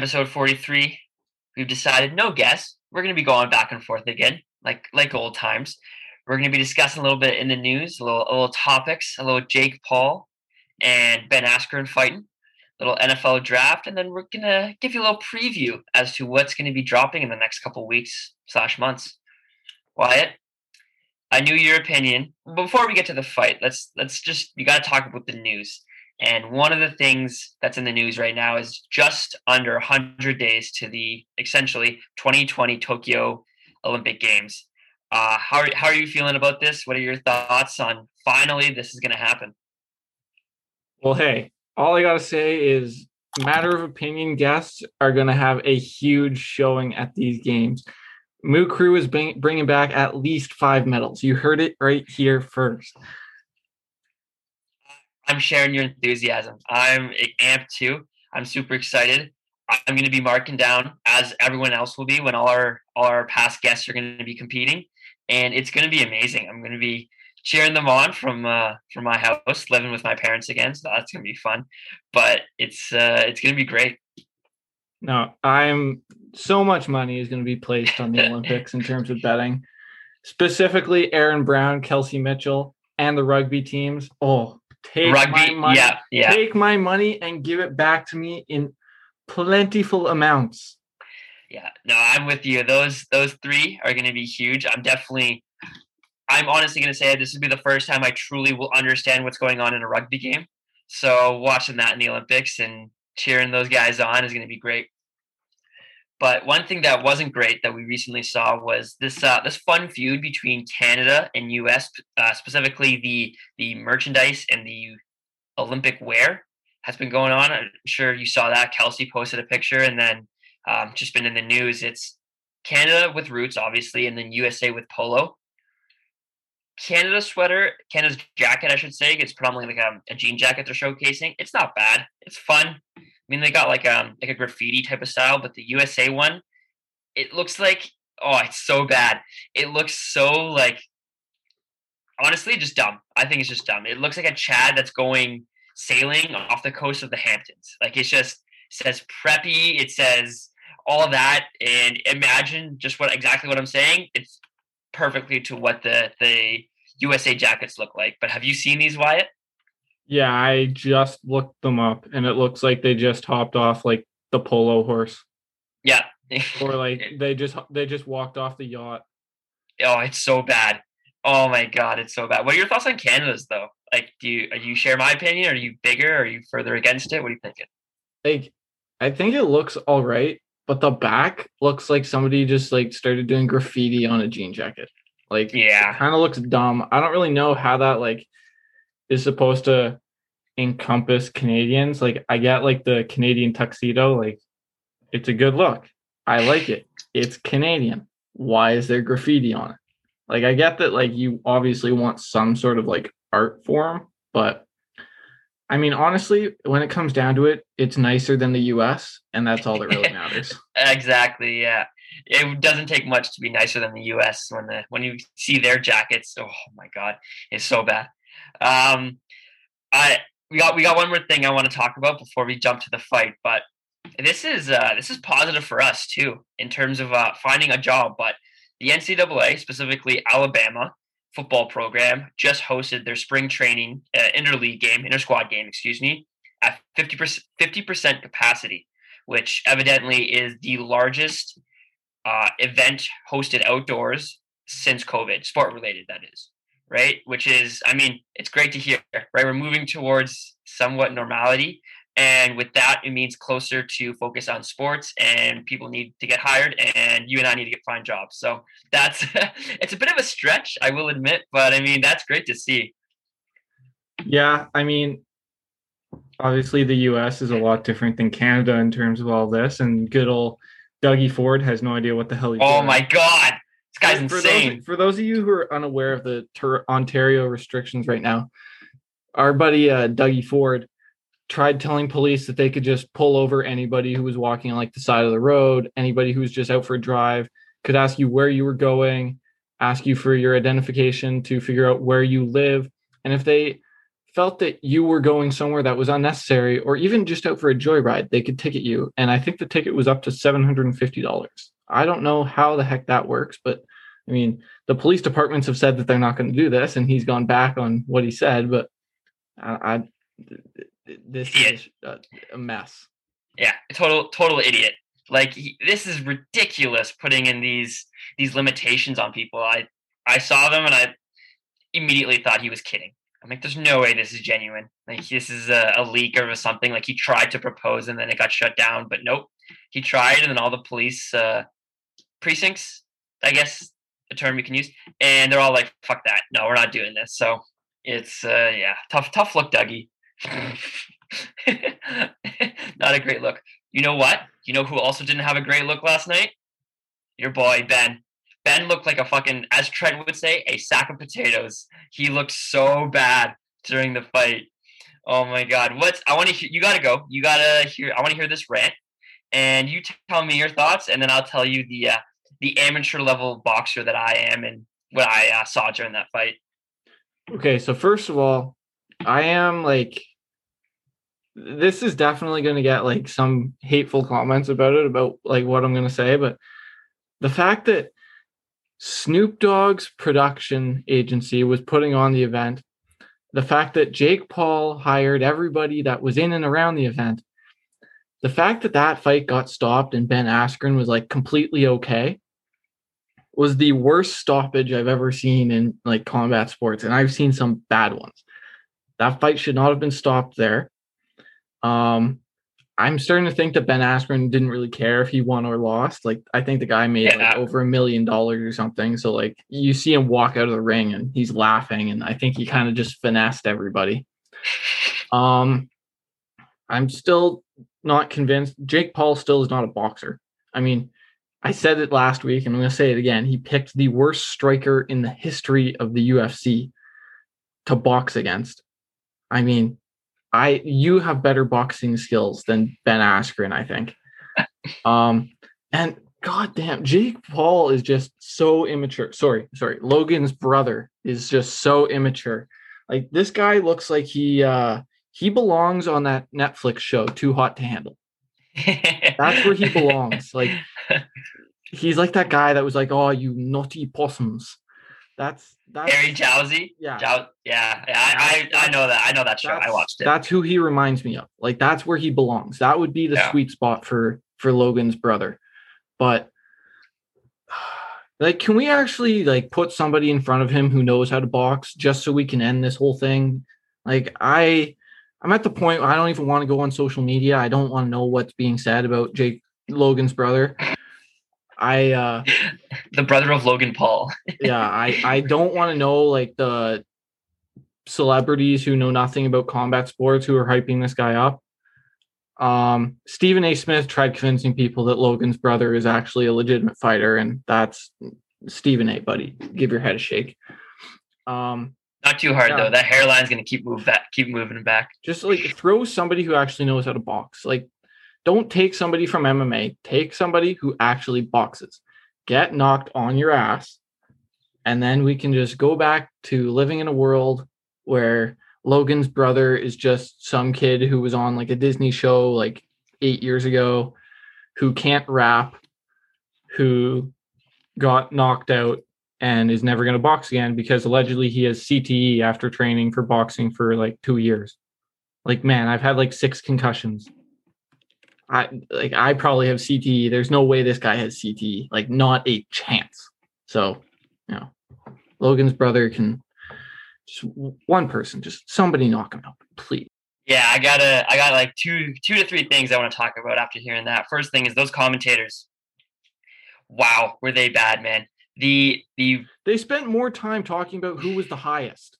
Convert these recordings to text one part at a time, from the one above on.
episode 43, we've decided no guests. We're going to be going back and forth again, like like old times. We're going to be discussing a little bit in the news, a little, a little topics, a little Jake Paul and Ben Askren fighting, a little NFL draft, and then we're going to give you a little preview as to what's going to be dropping in the next couple weeks slash months. Wyatt, I knew your opinion. Before we get to the fight, let's let's just you got to talk about the news. And one of the things that's in the news right now is just under 100 days to the essentially 2020 Tokyo Olympic Games. Uh, how, how are you feeling about this? What are your thoughts on finally this is going to happen? Well, hey, all I got to say is matter of opinion guests are going to have a huge showing at these games. Moo Crew is bring, bringing back at least five medals. You heard it right here first. I'm sharing your enthusiasm. I'm amped too. I'm super excited. I'm going to be marking down as everyone else will be when all our all our past guests are going to be competing, and it's going to be amazing. I'm going to be cheering them on from uh, from my house, living with my parents again. So that's going to be fun. But it's uh, it's going to be great. No, I'm so much money is going to be placed on the Olympics in terms of betting, specifically Aaron Brown, Kelsey Mitchell, and the rugby teams. Oh, take Rugby, my money, yeah, yeah. take my money and give it back to me in plentiful amounts. Yeah, no, I'm with you. Those those three are going to be huge. I'm definitely. I'm honestly going to say this will be the first time I truly will understand what's going on in a rugby game. So watching that in the Olympics and cheering those guys on is going to be great. But one thing that wasn't great that we recently saw was this uh, this fun feud between Canada and U.S. Uh, specifically the the merchandise and the Olympic wear has been going on. I'm sure you saw that. Kelsey posted a picture, and then um, just been in the news. It's Canada with roots, obviously, and then USA with polo. Canada sweater, Canada's jacket, I should say, it's predominantly like a, a jean jacket they're showcasing. It's not bad. It's fun. I mean, they got like um like a graffiti type of style, but the USA one, it looks like oh, it's so bad. It looks so like honestly just dumb. I think it's just dumb. It looks like a Chad that's going sailing off the coast of the Hamptons. Like it's just says preppy. It says all that, and imagine just what exactly what I'm saying. It's perfectly to what the the USA jackets look like. But have you seen these, Wyatt? Yeah, I just looked them up, and it looks like they just hopped off like the polo horse, Yeah. or like they just they just walked off the yacht. oh, it's so bad. Oh my god, it's so bad. What are your thoughts on Canada's though? Like, do you uh, are you share my opinion? Are you bigger? Are you further against it? What are you thinking? Like, I think it looks all right, but the back looks like somebody just like started doing graffiti on a jean jacket. Like, Yeah. kind of looks dumb. I don't really know how that like is supposed to encompass Canadians. Like, I get like the Canadian tuxedo, like it's a good look. I like it. It's Canadian. Why is there graffiti on it? Like, I get that like you obviously want some sort of like art form, but I mean, honestly, when it comes down to it, it's nicer than the US, and that's all that really matters. Exactly. Yeah. It doesn't take much to be nicer than the U.S. when the when you see their jackets. Oh my God, it's so bad. Um, I we got we got one more thing I want to talk about before we jump to the fight, but this is uh, this is positive for us too in terms of uh, finding a job. But the NCAA, specifically Alabama football program, just hosted their spring training uh, interleague game, inter squad game, excuse me, at fifty percent fifty percent capacity, which evidently is the largest uh, event hosted outdoors since COVID, sport related, that is, right? Which is, I mean, it's great to hear, right? We're moving towards somewhat normality. And with that, it means closer to focus on sports, and people need to get hired, and you and I need to get find jobs. So that's it's a bit of a stretch, I will admit, but I mean that's great to see. Yeah, I mean, obviously the US is a lot different than Canada in terms of all this, and good old Dougie Ford has no idea what the hell he's Oh doing. my god, guy's for insane. Those, for those of you who are unaware of the ter- Ontario restrictions right now, our buddy uh, Dougie Ford tried telling police that they could just pull over anybody who was walking on like the side of the road, anybody who was just out for a drive, could ask you where you were going, ask you for your identification to figure out where you live, and if they felt that you were going somewhere that was unnecessary or even just out for a joyride, they could ticket you. And I think the ticket was up to $750. I don't know how the heck that works, but I mean, the police departments have said that they're not going to do this, and he's gone back on what he said, but I, I this is a, a mess. Yeah, total total idiot. Like he, this is ridiculous putting in these these limitations on people. I I saw them and I immediately thought he was kidding. I'm like, there's no way this is genuine. Like this is a, a leak or something. Like he tried to propose and then it got shut down. But nope, he tried, and then all the police uh, precincts, I guess the term you can use, and they're all like, "Fuck that! No, we're not doing this." So it's uh, yeah, tough, tough look, Dougie. not a great look. You know what? You know who also didn't have a great look last night? Your boy Ben. Ben looked like a fucking, as Trent would say, a sack of potatoes. He looked so bad during the fight. Oh my god. What's I want to hear you gotta go. You gotta hear I want to hear this rant. And you tell me your thoughts, and then I'll tell you the uh, the amateur level boxer that I am and what I uh, saw during that fight. Okay, so first of all, I am like this is definitely going to get like some hateful comments about it about like what I'm going to say, but the fact that Snoop Dogg's production agency was putting on the event, the fact that Jake Paul hired everybody that was in and around the event, the fact that that fight got stopped and Ben Askren was like completely okay was the worst stoppage I've ever seen in like combat sports, and I've seen some bad ones. That fight should not have been stopped there. Um, I'm starting to think that Ben Askren didn't really care if he won or lost. Like, I think the guy made yeah. like over a million dollars or something. So, like, you see him walk out of the ring and he's laughing, and I think he kind of just finessed everybody. Um, I'm still not convinced. Jake Paul still is not a boxer. I mean, I said it last week, and I'm going to say it again. He picked the worst striker in the history of the UFC to box against. I mean, I you have better boxing skills than Ben Askren, I think. um, and goddamn, Jake Paul is just so immature. Sorry, sorry. Logan's brother is just so immature. Like this guy looks like he uh he belongs on that Netflix show, Too Hot to Handle. That's where he belongs. Like he's like that guy that was like, "Oh, you naughty possums." That's that's Harry Jowsey. Yeah, Jow- yeah, yeah. I, I, I know that. I know that show. I watched it. That's who he reminds me of. Like that's where he belongs. That would be the yeah. sweet spot for for Logan's brother. But like, can we actually like put somebody in front of him who knows how to box just so we can end this whole thing? Like I. I'm at the point I don't even want to go on social media. I don't want to know what's being said about Jake Logan's brother. I uh the brother of Logan Paul. yeah, I I don't want to know like the celebrities who know nothing about combat sports who are hyping this guy up. Um, Stephen A. Smith tried convincing people that Logan's brother is actually a legitimate fighter, and that's Stephen A. Buddy, give your head a shake. Um, not too hard yeah. though. That hairline's gonna keep move back, keep moving back. Just like throw somebody who actually knows how to box. Like don't take somebody from MMA, take somebody who actually boxes. Get knocked on your ass, and then we can just go back to living in a world where Logan's brother is just some kid who was on like a Disney show like eight years ago, who can't rap, who got knocked out and is never going to box again because allegedly he has CTE after training for boxing for like two years. Like, man, I've had like six concussions. I like I probably have CTE. There's no way this guy has CTE. Like not a chance. So, you know, Logan's brother can just one person, just somebody knock him out, please. Yeah, I got a I got like two two to three things I want to talk about after hearing that. First thing is those commentators. Wow, were they bad, man. The the they spent more time talking about who was the highest.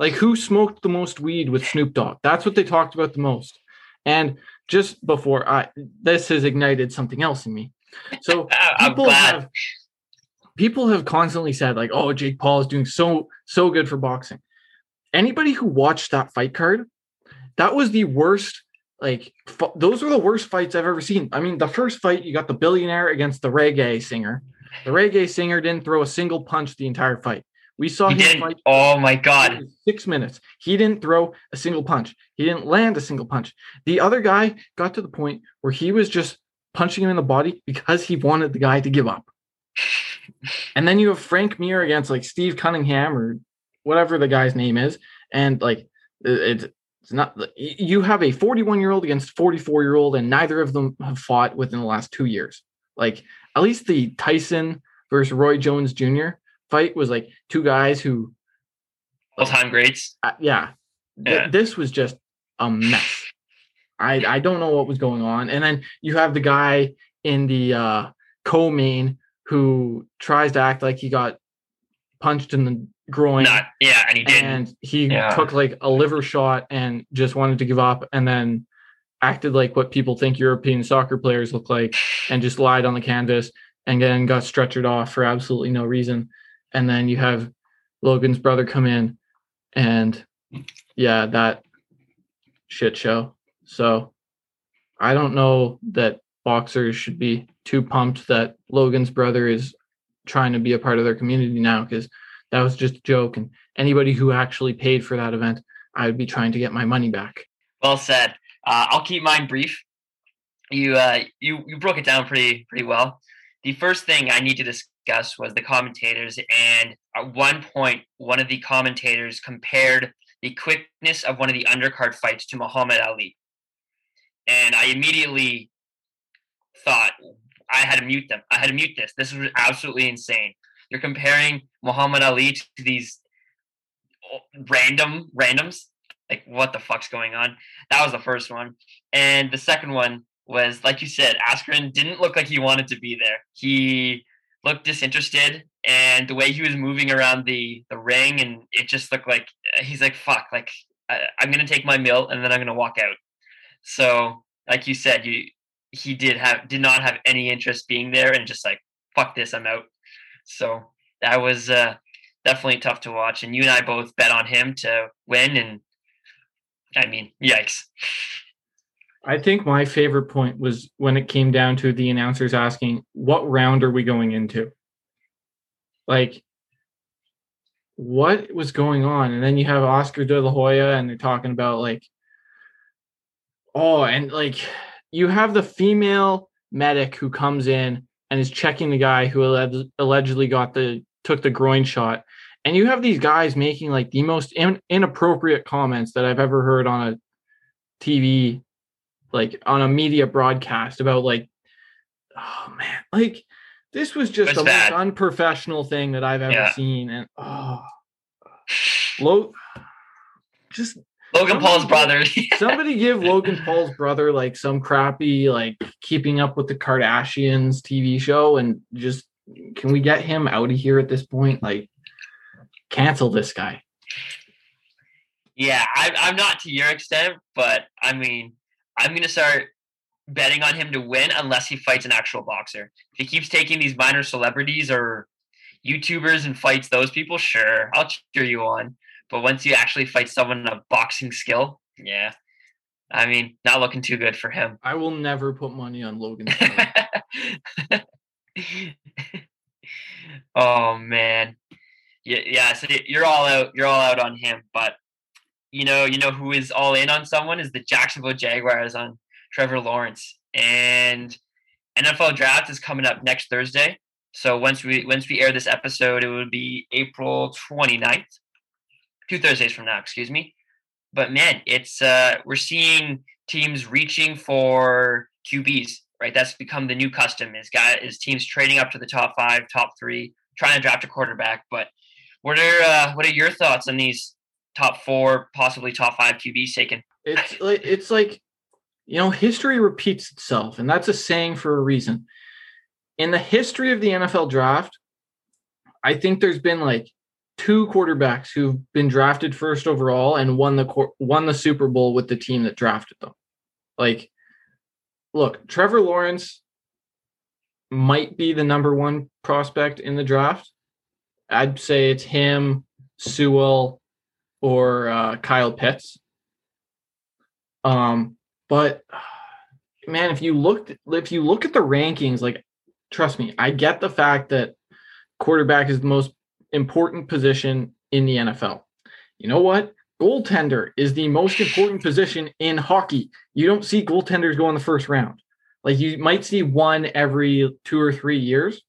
Like who smoked the most weed with Snoop Dogg. That's what they talked about the most. And just before I this has ignited something else in me. So people have people have constantly said like, "Oh, Jake Paul is doing so so good for boxing." Anybody who watched that fight card, that was the worst. Like f- those were the worst fights I've ever seen. I mean, the first fight you got the billionaire against the reggae singer. The reggae singer didn't throw a single punch the entire fight. We saw He him fight Oh my god. six minutes. He didn't throw a single punch. He didn't land a single punch. The other guy got to the point where he was just punching him in the body because he wanted the guy to give up. And then you have Frank Mir against like Steve Cunningham or whatever the guy's name is, and like it's it's not you have a 41 year old against 44 year old, and neither of them have fought within the last two years. Like at least the Tyson versus Roy Jones Jr. fight was like two guys who All time greats. uh, yeah, Th- Yeah. this was just a mess. I I don't know what was going on, and then you have the guy in the uh, co-main who tries to act like he got punched in the groin, Not yeah, and he didn't. and he Yeah. took like a liver shot and just wanted to give up, and then acted like what people think European soccer players look like, and just lied on the canvas, and then got stretchered off for absolutely no reason. And then you have Logan's brother come in, and yeah, that shit show. So I don't know that boxers should be too pumped that Logan's brother is trying to be a part of their community now because that was just a joke. And anybody who actually paid for that event, I would be trying to get my money back. Well said. Uh, I'll keep mine brief. You uh, you you broke it down pretty pretty well. The first thing I need to discuss was the commentators, and at one point, one of the commentators compared the quickness of one of the undercard fights to Muhammad Ali, and I immediately thought I had to mute them. I had to mute this. This was absolutely insane. You're comparing Muhammad Ali to these random randoms. Like, what the fuck's going on? That was the first one. And the second one was, like you said, Askren didn't look like he wanted to be there. He looked disinterested, and the way he was moving around the the ring, and it just looked like he's like, "Fuck!" Like, I, I'm gonna take my meal, and then I'm gonna walk out. So, like you said, you he did have did not have any interest being there, and just like, "Fuck this, I'm out." So that was uh, definitely tough to watch. And you and I both bet on him to win, and I mean, yikes. I think my favorite point was when it came down to the announcers asking, what round are we going into? Like, what was going on? And then you have Oscar de la Hoya, and they're talking about, like, oh, and like, you have the female medic who comes in and is checking the guy who alleg- allegedly got the took the groin shot. And you have these guys making like the most in- inappropriate comments that I've ever heard on a TV like on a media broadcast about like oh man like this was just It's the bad. most unprofessional thing that i've ever Yeah. seen and oh Lo- just Logan Paul's brother. somebody give logan paul's brother like some crappy like keeping up with the kardashians tv show and just can we get him out of here at this point like cancel this guy yeah, I, I'm not to your extent, but I mean, I'm gonna start betting on him to win unless he fights an actual boxer. If he keeps taking these minor celebrities or YouTubers and fights those people, sure, I'll cheer you on. But once you actually fight someone of boxing skill, yeah, I mean, not looking too good for him. i will never put money on logan's brother. oh man, yeah, yeah. So you're all out. You're all out on him, but you know, you know who is all in on someone is the Jacksonville Jaguars on Trevor Lawrence, and NFL draft is coming up next Thursday. So once we once we air this episode, it would be April 29th, two Thursdays from now. Excuse me. But man, it's uh, we're seeing teams reaching for QBs right? That's become the new custom. Is guy is teams trading up to the top five, top three, trying to draft a quarterback. But what are uh, what are your thoughts on these top four, possibly top five QBs taken? it's like it's like you know history repeats itself and that's a saying for a reason. In the history of the nfl draft i think there's been like two quarterbacks who've been drafted first overall and won the won the super bowl with the team that drafted them. Like look trevor lawrence might be the number one prospect in the draft. I'd say it's him sewell or uh, kyle pitts um, but man, if you looked if you look at the rankings, like trust me, I get the fact that quarterback is the most important position in the NFL. You know what? Goaltender is the most important position in hockey. You don't see goaltenders go in the first round. Like you might see one every two or three years,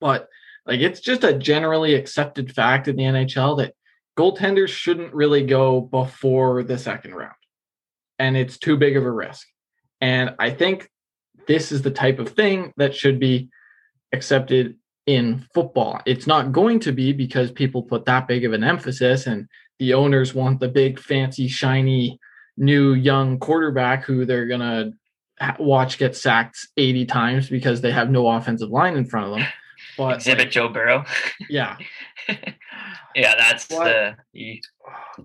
but like it's just a generally accepted fact in the NHL that goaltenders shouldn't really go before the second round. And it's too big of a risk. And I think this is the type of thing that should be accepted in football. It's not going to be because people put that big of an emphasis and the owners want the big, fancy, shiny, new, young quarterback who they're going to watch get sacked 80 times because they have no offensive line in front of them. But exhibit like, Joe Burrow. Yeah. yeah, that's but, the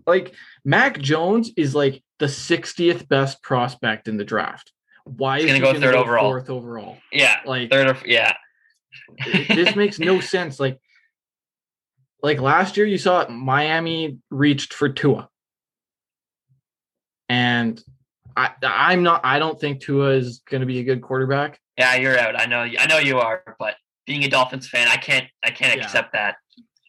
like Mac Jones is like the 60th best prospect in the draft. Why He's is gonna he go third go overall? Fourth overall. Yeah, like third. Or, yeah, this makes no sense. Like, like last year, you saw Miami reached for Tua, and I, I'm not. I don't think Tua is going to be a good quarterback. Yeah, you're out. I know. I know you are, but being a Dolphins fan, I can't. I can't yeah. accept that.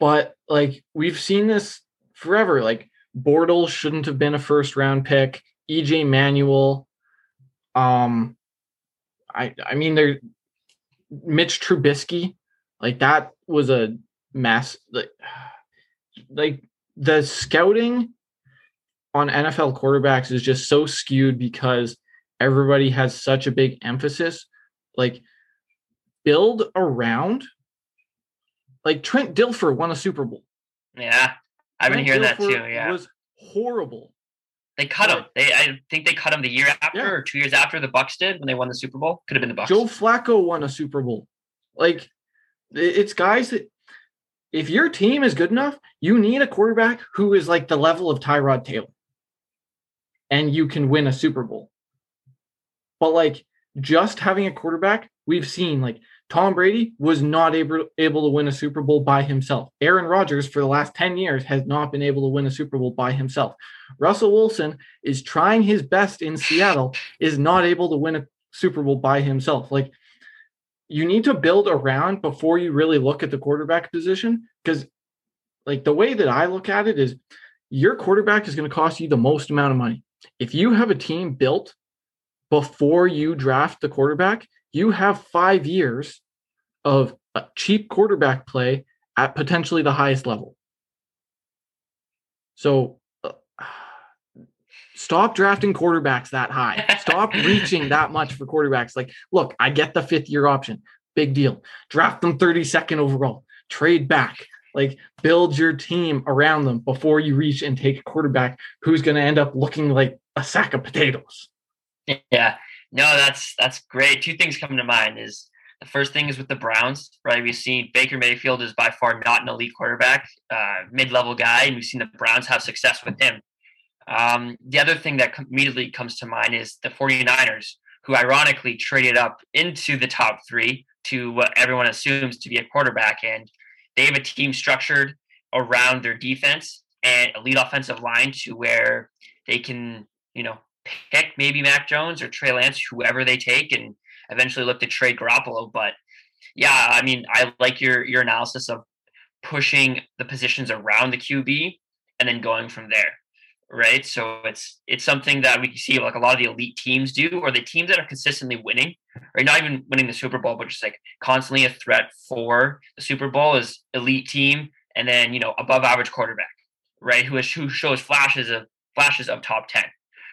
But like we've seen this forever. Like Bortles shouldn't have been a first round pick. EJ Manuel. Um, I I mean there. Mitch Trubisky, like that was a mass. Like, like the scouting on NFL quarterbacks is just so skewed because everybody has such a big emphasis. Like, build around. Like Trent Dilfer won a Super Bowl. Yeah, I've been hearing Dilfer that too. Yeah, It was horrible. They cut him. They I think they cut him the year after yeah. or two years after the Bucs did when they won the Super Bowl. Could have been the Bucs. Joe Flacco won a Super Bowl. Like it's guys that if your team is good enough, you need a quarterback who is like the level of Tyrod Taylor and you can win a Super Bowl. But like just having a quarterback, we've seen like Tom Brady was not able, able to win a Super Bowl by himself. Aaron Rodgers, for the last 10 years, has not been able to win a Super Bowl by himself. Russell Wilson is trying his best in Seattle, is not able to win a Super Bowl by himself. Like, you need to build around before you really look at the quarterback position. Because, like, the way that I look at it is your quarterback is going to cost you the most amount of money if you have a team built before you draft the quarterback, you have five years of a cheap quarterback play at potentially the highest level. So uh, stop drafting quarterbacks that high. Stop reaching that much for quarterbacks. Like, look, I get the fifth year option. Big deal. Draft them 32nd overall. Trade back. Like build your team around them before you reach and take a quarterback who's going to end up looking like a sack of potatoes. Yeah. No, that's that's great. Two things come to mind is the first thing is with the Browns, right? We've seen Baker Mayfield is by far not an elite quarterback, uh, mid-level guy, and we've seen the Browns have success with him. Um, the other thing that immediately comes to mind is the 49ers, who ironically traded up into the top three to what everyone assumes to be a quarterback. And they have a team structured around their defense and elite offensive line to where they can, you know, pick maybe Mac Jones or Trey Lance, whoever they take, and eventually look to trade Garoppolo. But yeah, I mean, I like your your analysis of pushing the positions around the QB and then going from there. Right. So it's it's something that we see like a lot of the elite teams do, or the teams that are consistently winning, right? Not even winning the Super Bowl, but just like constantly a threat for the Super Bowl is elite team and then, you know, above average quarterback, right? Who is who shows flashes of flashes of top 10.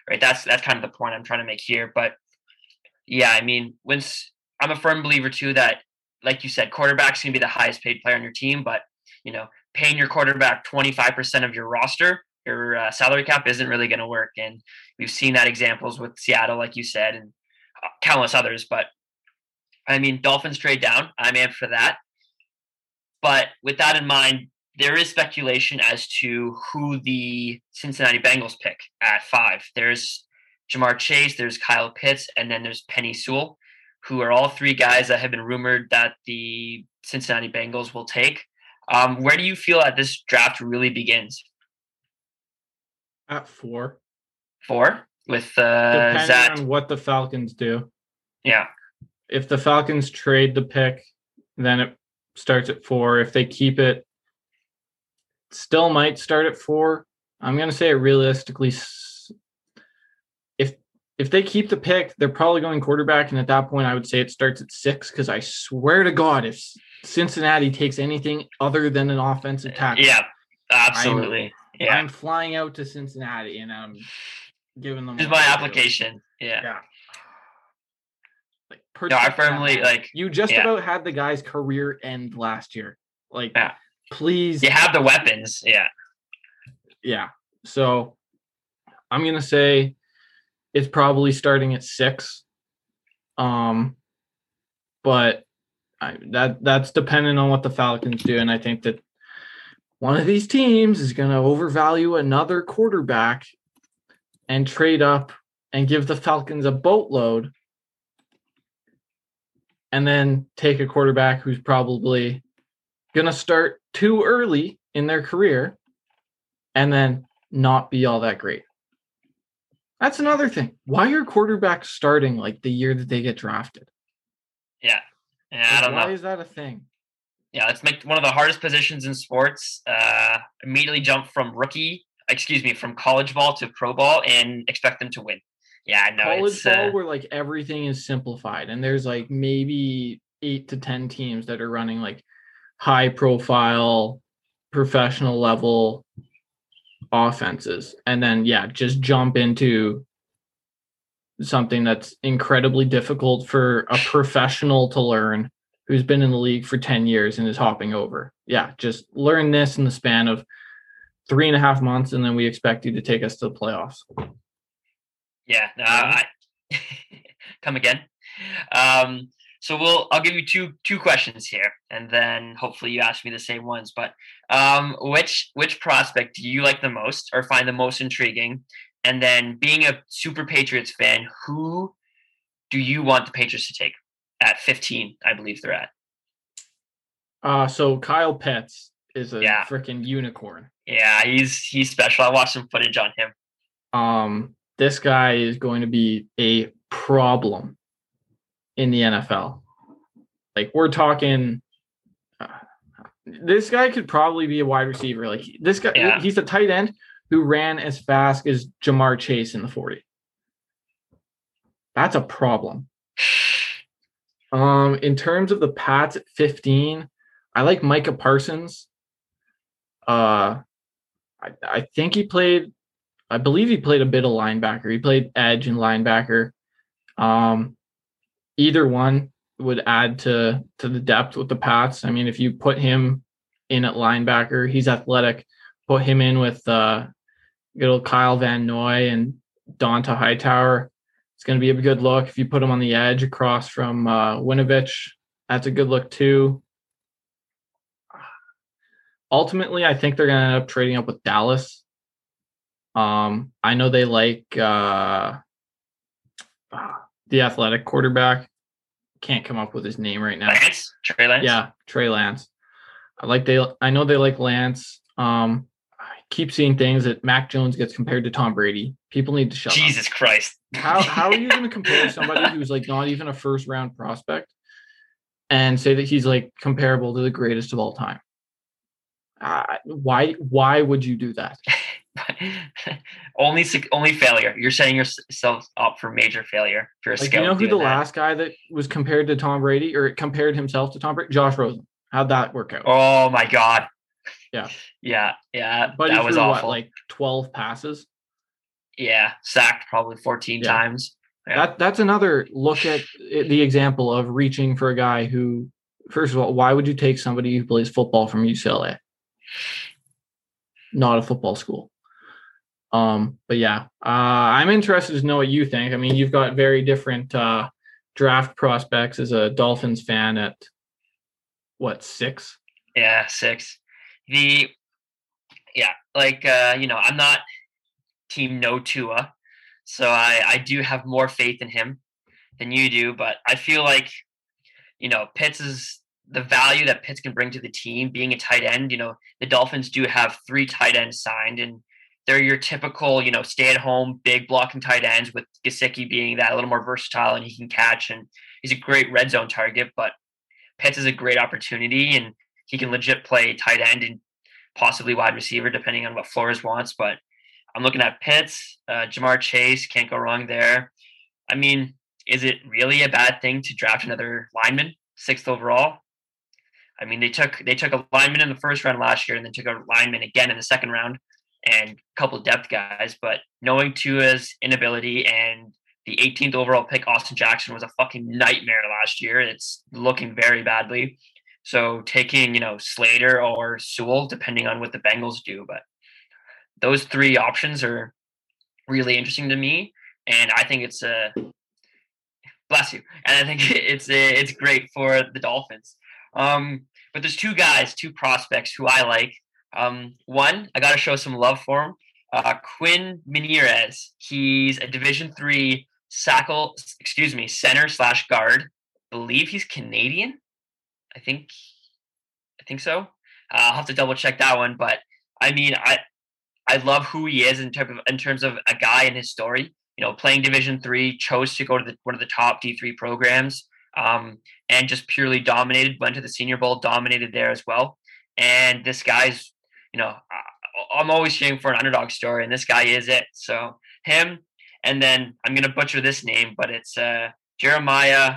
Right. That's that's kind of the point I'm trying to make here. But yeah, I mean, when I'm a firm believer too that, like you said, quarterback's gonna be the highest paid player on your team, but you know, paying your quarterback 25% of your roster, your uh, salary cap isn't really going to work. And we've seen that examples with Seattle, like you said, and uh, countless others. But I mean, Dolphins trade down. I'm in for that. But with that in mind, there is speculation as to who the Cincinnati Bengals pick at five. There's Ja'Marr Chase, there's Kyle Pitts, and then there's Penei Sewell, who are all three guys that have been rumored that the Cincinnati Bengals will take. Um, where do you feel that this draft really begins? At four. Four with uh, depending Zach. on what the Falcons do. Yeah. If the Falcons trade the pick, then it starts at four. If they keep it, still might start at four. I'm gonna say it realistically, if they keep the pick, they're probably going quarterback, and at that point, I would say it starts at six. Because I swear to God, if Cincinnati takes anything other than an offensive tackle, yeah, absolutely. I'm, yeah, I'm flying out to Cincinnati, and I'm giving them. This is my application. Yeah. yeah. Like, no, I firmly like. You just yeah. about had the guy's career end last year. Like, yeah. please. You have the weapons. Yeah. Yeah. So, I'm gonna say it's probably starting at six. Um, but I, that that's dependent on what the Falcons do, and I think that one of these teams is going to overvalue another quarterback and trade up and give the Falcons a boatload and then take a quarterback who's probably going to start too early in their career and then not be all that great. That's another thing. Why are quarterbacks starting like the year that they get drafted? Yeah. Yeah, like, I don't why know. Why is that a thing? Yeah, let's make one of the hardest positions in sports. Uh, immediately jump from rookie, excuse me, from college ball to pro ball and expect them to win. Yeah, no, college ball uh, where like everything is simplified and there's like maybe eight to ten teams that are running like high profile, professional level offenses, and then yeah, just jump into something that's incredibly difficult for a professional to learn who's been in the league for 10 years and is hopping over. Yeah, just learn this in the span of three and a half months, and then we expect you to take us to the playoffs. Yeah, uh, I, come again. Um, so we'll I'll give you two two questions here, and then hopefully you ask me the same ones. But um, which which prospect do you like the most, or find the most intriguing? And then, being a super Patriots fan, who do you want the Patriots to take at 15? I believe they're at. Uh, so Kyle Pitts is a yeah. freaking unicorn. Yeah, he's he's special. I watched some footage on him. Um, this guy is going to be a problem in the NFL. Like we're talking uh, this guy could probably be a wide receiver. Like this guy yeah. he's a tight end who ran as fast as Ja'Marr Chase in the 40. That's a problem. Um, in terms of the Pats at 15, I like Micah Parsons. Uh, I, I think he played, I believe he played a bit of linebacker. He played edge and linebacker. Um, either one would add to to the depth with the Pats. I mean, if you put him in at linebacker, he's athletic. Put him in with uh, Kyle Van Noy and Dont'a Hightower. It's going to be a good look. If you put him on the edge across from uh, Winovich, that's a good look too. Ultimately, I think they're going to end up trading up with Dallas. Um, I know they like uh, the athletic quarterback. Can't come up with his name right now. Lance, Trey Lance. Yeah, Trey Lance. I like they. I know they like Lance. Um, keep seeing things that Mac Jones gets compared to Tom Brady. People need to shut Jesus up. Christ. how how are you going to compare somebody who's like not even a first round prospect and say that he's like comparable to the greatest of all time? Uh, why why would you do that? only only failure. You're setting yourself up for major failure. If you're a like, you know who the that. last guy that was compared to Tom Brady or compared himself to Tom Brady? Josh Rosen. How'd that work out? Oh my god. Yeah. Yeah. Yeah. But that was awful. What, like 12 passes? Yeah. Sacked probably 14 yeah. times. Yeah. That that's another look at the example of reaching for a guy who first of all, why would you take somebody who plays football from UCLA? Not a football school. Um, but yeah, uh, I'm interested to know what you think. I mean, you've got very different uh, draft prospects as a Dolphins fan at what six? Yeah, six the yeah, like uh, you know, I'm not team no Tua, so I I do have more faith in him than you do, but I feel like you know Pitts is the value that Pitts can bring to the team, being a tight end. You know, the Dolphins do have three tight ends signed, and they're your typical, you know, stay-at-home, big blocking tight ends. With Gesicki being that a little more versatile and he can catch, and he's a great red zone target. But Pitts is a great opportunity, and he can legit play tight end and possibly wide receiver, depending on what Flores wants. But I'm looking at Pitts, uh, Ja'Marr Chase, can't go wrong there. I mean, is it really a bad thing to draft another lineman, sixth overall? I mean, they took they took a lineman in the first round last year, and then took a lineman again in the second round, and a couple depth guys. But knowing Tua's inability and the 18th overall pick, Austin Jackson, was a fucking nightmare last year. It's looking very badly. So taking, you know, Slater or Sewell, depending on what the Bengals do. But those three options are really interesting to me. And I think it's a bless you. And I think it's a, it's great for the Dolphins. Um, but there's two guys, two prospects who I like. Um, one, I got to show some love for him. Uh, Quinn Meinerz. He's a Division three sackle, excuse me, center slash guard. believe he's Canadian. I think, I think so. Uh, I'll have to double check that one. But I mean, I I love who he is in terms of in terms of a guy and his story. You know, playing Division three, chose to go to the, one of the top D three programs, um, and just purely dominated. Went to the Senior Bowl, dominated there as well. And this guy's, you know, I'm always cheering for an underdog story, and this guy is it. So him, and then I'm gonna butcher this name, but it's uh, Jeremiah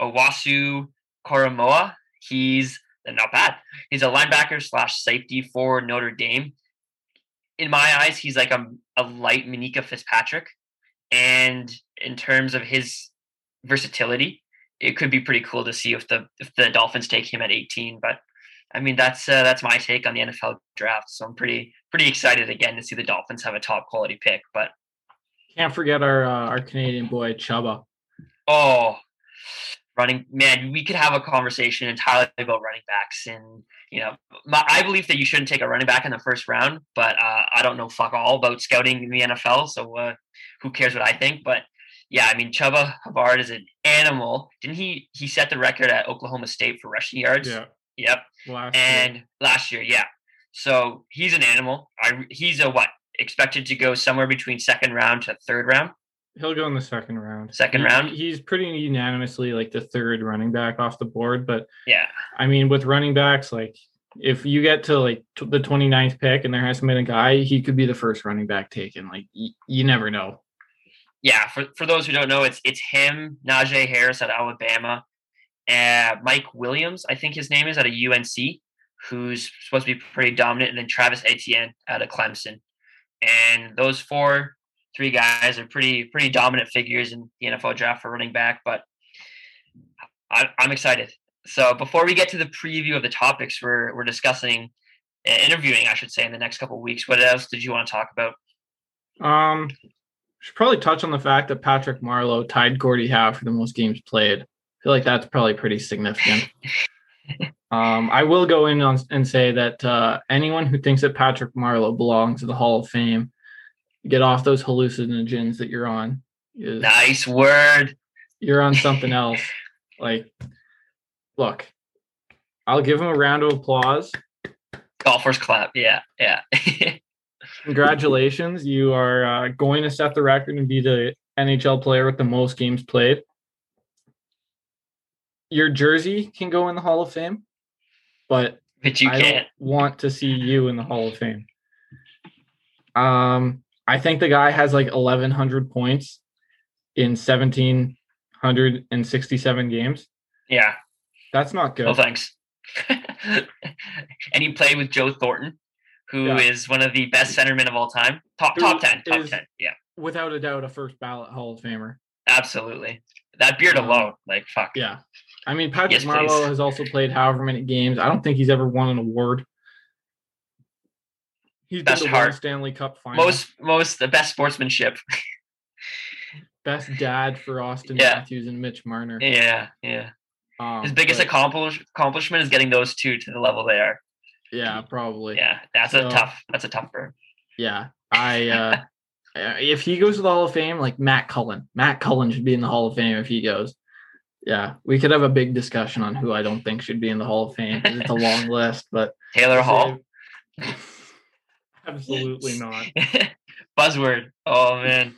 Owusu Koramoah. He's not bad. He's a linebacker slash safety for Notre Dame. In my eyes, he's like a, a light Minkah Fitzpatrick. And in terms of his versatility, it could be pretty cool to see if the if the Dolphins take him at 18. But I mean, that's uh, that's my take on the NFL draft. So I'm pretty pretty excited again to see the Dolphins have a top quality pick. But can't forget our uh, our Canadian boy Chuba. Oh, running man, we could have a conversation entirely about running backs. And you know, my, I believe that you shouldn't take a running back in the first round, but uh, I don't know fuck all about scouting in the NFL, so uh, who cares what I think? But yeah, I mean, Chuba Hubbard is an animal. Didn't he? He set the record at Oklahoma State for rushing yards. Yeah. Yep. Last and year. last year, yeah. So he's an animal. I he's a what expected to go somewhere between second round to third round. He'll go in the second round. Second he, round. He's pretty unanimously like the third running back off the board. But yeah, I mean, with running backs, like if you get to like t- the 29th pick and there hasn't been a guy, he could be the first running back taken. Like y- you never know. Yeah, for, for those who don't know, it's it's him, Najee Harris at Alabama, uh, Mike Williams, I think his name is at a UNC, who's supposed to be pretty dominant, and then Travis Etienne out of Clemson. And those four three guys are pretty pretty dominant figures in the NFL draft for running back. But I, I'm excited. So before we get to the preview of the topics we're we're discussing, uh, interviewing, I should say, in the next couple weeks, what else did you want to talk about? Um, should probably touch on the fact that Patrick Marleau tied Gordie Howe for the most games played. I feel like that's probably pretty significant. um, I will go in on and say that uh, anyone who thinks that Patrick Marleau belongs to the Hall of Fame get off those hallucinogens that you're on. Is, nice word. You're on something else. like, look, I'll give him a round of applause. Golfers clap. Yeah, yeah. Congratulations. You are uh, going to set the record and be the NHL player with the most games played. Your jersey can go in the Hall of Fame, but, but you I can't want to see you in the Hall of Fame. Um, I think the guy has like 1,100 points in 1,767 games. Yeah. That's not good. Well, thanks. and he played with Joe Thornton, who yeah. is one of the best centermen of all time. Top top 10. Top 10. Yeah. Without a doubt, a first ballot Hall of Famer. Absolutely. That beard um, alone, like, fuck. Yeah. I mean, Patrick yes, Marleau has also played however many games. I don't think he's ever won an award. He's best been to heart. Stanley Cup final. Most most the best sportsmanship. best dad for Austin yeah. Matthews and Mitch Marner. Yeah, yeah. Um, His biggest but, accomplish, accomplishment is getting those two to the level they are. Yeah, probably. Yeah, that's so, a tough. That's a tough burn. Yeah, I. uh If he goes to the Hall of Fame, like Matt Cullen, Matt Cullen should be in the Hall of Fame if he goes. Yeah, we could have a big discussion on who I don't think should be in the Hall of Fame. It's a long list, but Taylor Hall. Absolutely not. Buzzword. Oh man.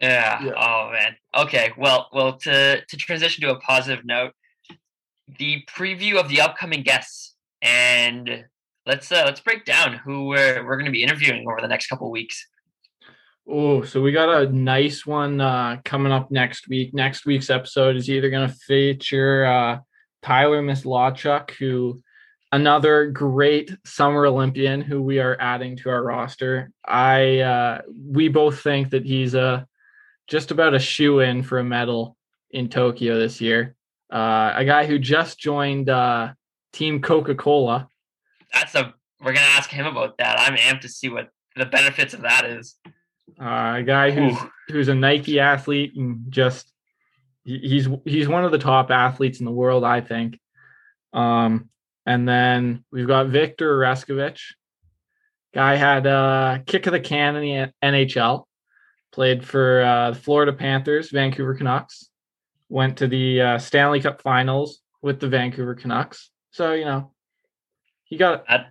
Yeah. yeah. Oh man. Okay. Well, well. To to transition to a positive note, the preview of the upcoming guests and let's uh, let's break down who we're we're going to be interviewing over the next couple of weeks. Oh, so we got a nice one uh, coming up next week. Next week's episode is either going to feature uh, Tyler Mislawchuk, who another great summer Olympian who we are adding to our roster. I uh, we both think that he's a just about a shoe in for a medal in Tokyo this year. Uh, a guy who just joined uh, Team Coca Cola. That's a we're gonna ask him about that. I'm amped to see what the benefits of that is. Uh, a guy who's who's a Nike athlete and just he's he's one of the top athletes in the world, I think. Um, and then we've got Victor Oreskovich. Guy had a kick of the can in the NHL. Played for uh, the Florida Panthers, Vancouver Canucks. Went to the uh, Stanley Cup Finals with the Vancouver Canucks. So you know, he got bad.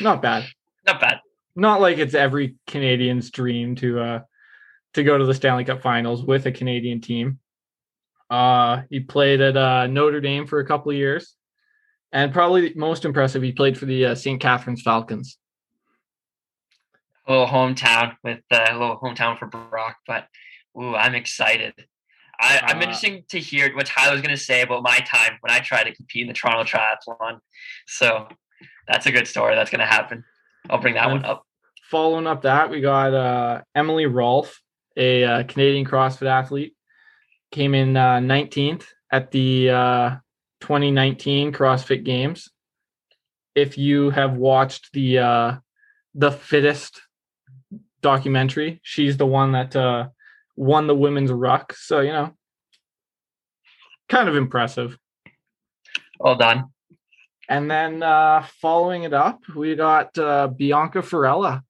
not bad, not bad not like it's every Canadian's dream to uh to go to the Stanley Cup Finals with a Canadian team. Uh, he played at uh, Notre Dame for a couple of years, and probably most impressive, he played for the uh, St. Catharines Falcons. A little hometown with uh, a little hometown for Brock, but ooh, I'm excited. I, am uh, interested to hear what Tyler's going to say about my time when I try to compete in the Toronto Triathlon. So that's a good story. That's going to happen. I'll bring that one up. Following up that, we got uh, Emily Rolfe, a uh, Canadian CrossFit athlete, came in uh, 19th at the uh, 2019 CrossFit Games. If you have watched the uh, the fittest documentary, she's the one that uh, won the women's ruck. So you know, kind of impressive. Well done. And then uh, following it up, we got uh, Bianca Farella,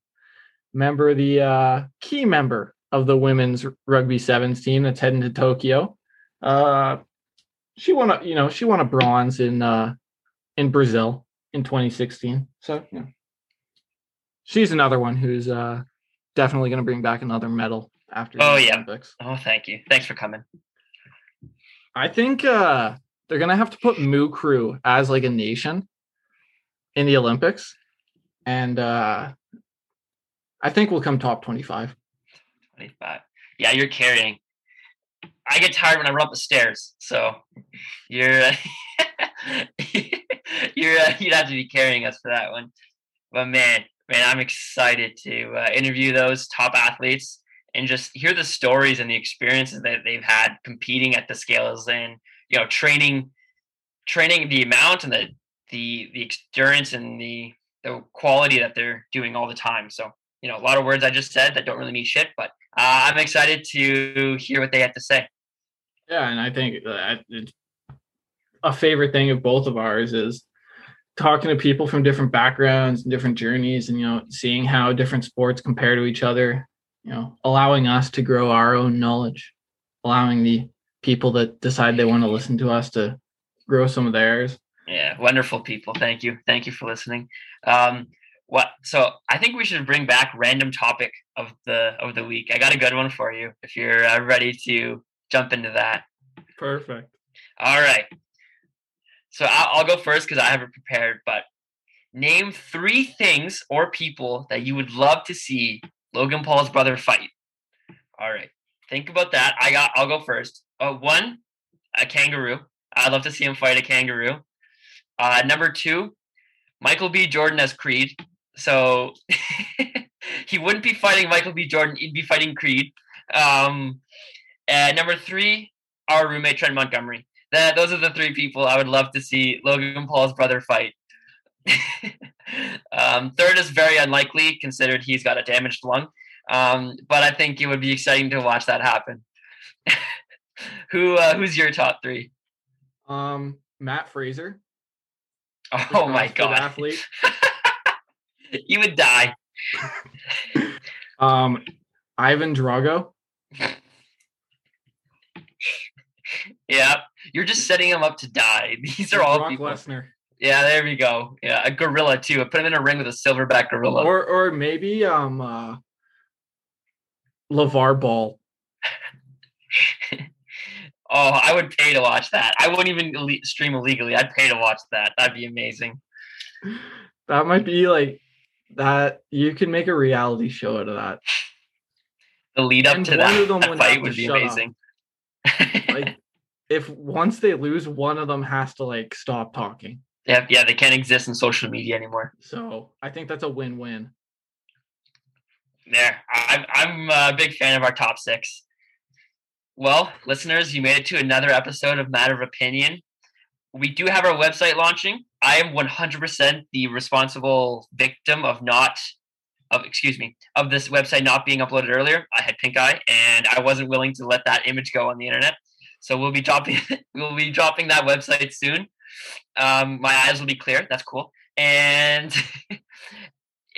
member, the uh, key member of the women's rugby sevens team that's heading to Tokyo. Uh, she won a, you know, she won a bronze in uh, in Brazil in 2016. So yeah, she's another one who's uh, definitely going to bring back another medal after. Oh yeah. Olympics. Oh, thank you. Thanks for coming. I think uh, they're gonna have to put Moo Crew as like a nation in the Olympics, and uh I think we'll come top twenty-five. Twenty-five. Yeah, you're carrying. I get tired when I run up the stairs, so you're you're uh, you'd have to be carrying us for that one. But man, man, I'm excited to uh, interview those top athletes and just hear the stories and the experiences that they've had competing at the scales and you know training training the amount and the the the experience and the the quality that they're doing all the time. So you know a lot of words i just said that don't really mean shit but uh, i'm excited to hear what they have to say. Yeah and i think that a favorite thing of both of ours is talking to people from different backgrounds and different journeys and you know seeing how different sports compare to each other you know allowing us to grow our own knowledge allowing the people that decide they want to listen to us to grow some of theirs. Yeah, wonderful people. Thank you. Thank you for listening. Um, what? So I think we should bring back random topic of the of the week. I got a good one for you if you're uh, ready to jump into that. Perfect. All right. So I'll, I'll go first because I have it prepared. But name three things or people that you would love to see Logan Paul's brother fight. All right. Think about that. I got. I'll go first. Uh, one, a kangaroo. I'd love to see him fight a kangaroo. Uh, number two, Michael B. Jordan as Creed. So he wouldn't be fighting Michael B. Jordan; he'd be fighting Creed. Um, and number three, our roommate Trent Montgomery. That those are the three people I would love to see Logan Paul's brother fight. um, third is very unlikely, considered he's got a damaged lung. Um, but I think it would be exciting to watch that happen. Who uh, who's your top three? Um, Mat Fraser. Oh my god, athlete. you would die. um, Ivan Drago. yeah, you're just setting him up to die. These are all Brock people. Lesnar. Yeah, there we go. Yeah, a gorilla too. I Put him in a ring with a silverback gorilla. Or or maybe um uh LaVar Ball. Oh, I would pay to watch that. I wouldn't even stream illegally. I'd pay to watch that. That'd be amazing. that might be like that. You can make a reality show out of that. The lead up And to that, that fight would be amazing. Like if once they lose, one of them has to like stop talking. yeah, yeah, they can't exist in social media anymore. So I think that's a win-win. There, I'm I'm a big fan of our top six. Well, listeners, you made it to another episode of Matter of Opinion. We do have our website launching. I am 100% the responsible victim of not, of excuse me, of this website not being uploaded earlier. I had pink eye, and I wasn't willing to let that image go on the internet. So we'll be dropping we'll be dropping that website soon. Um, my eyes will be clear. That's cool, and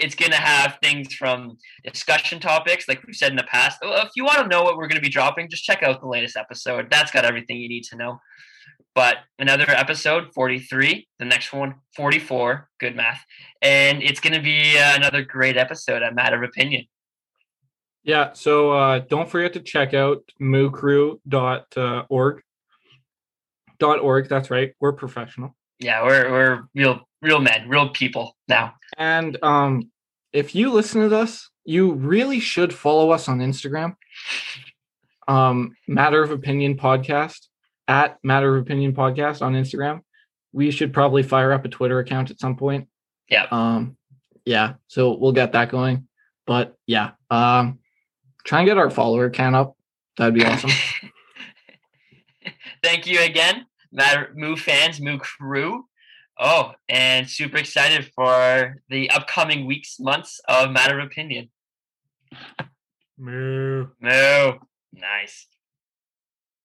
it's gonna have things from discussion topics, like we've said in the past. If you want to know what we're going to be dropping, just check out the latest episode. That's got everything you need to know. But another episode, 43, the next one, 44, good math. And it's going to be uh, another great episode, a matter of opinion. Yeah, so uh, don't forget to check out moocrew.org. Dot org, that's right. We're professional. Yeah, we're, we're real, real men, real people now. And um, if you listen to this, you really should follow us on Instagram. Um, Matter of Opinion Podcast at Matter of Opinion Podcast on Instagram. We should probably fire up a Twitter account at some point. Yeah. Um, yeah, so we'll get that going. But yeah, um, try and get our follower count up. That'd be awesome. Thank you again, Matter Moo fans, Moo crew. Oh, and super excited for the upcoming weeks, months of Matter of Opinion. Moo. Moo. Nice.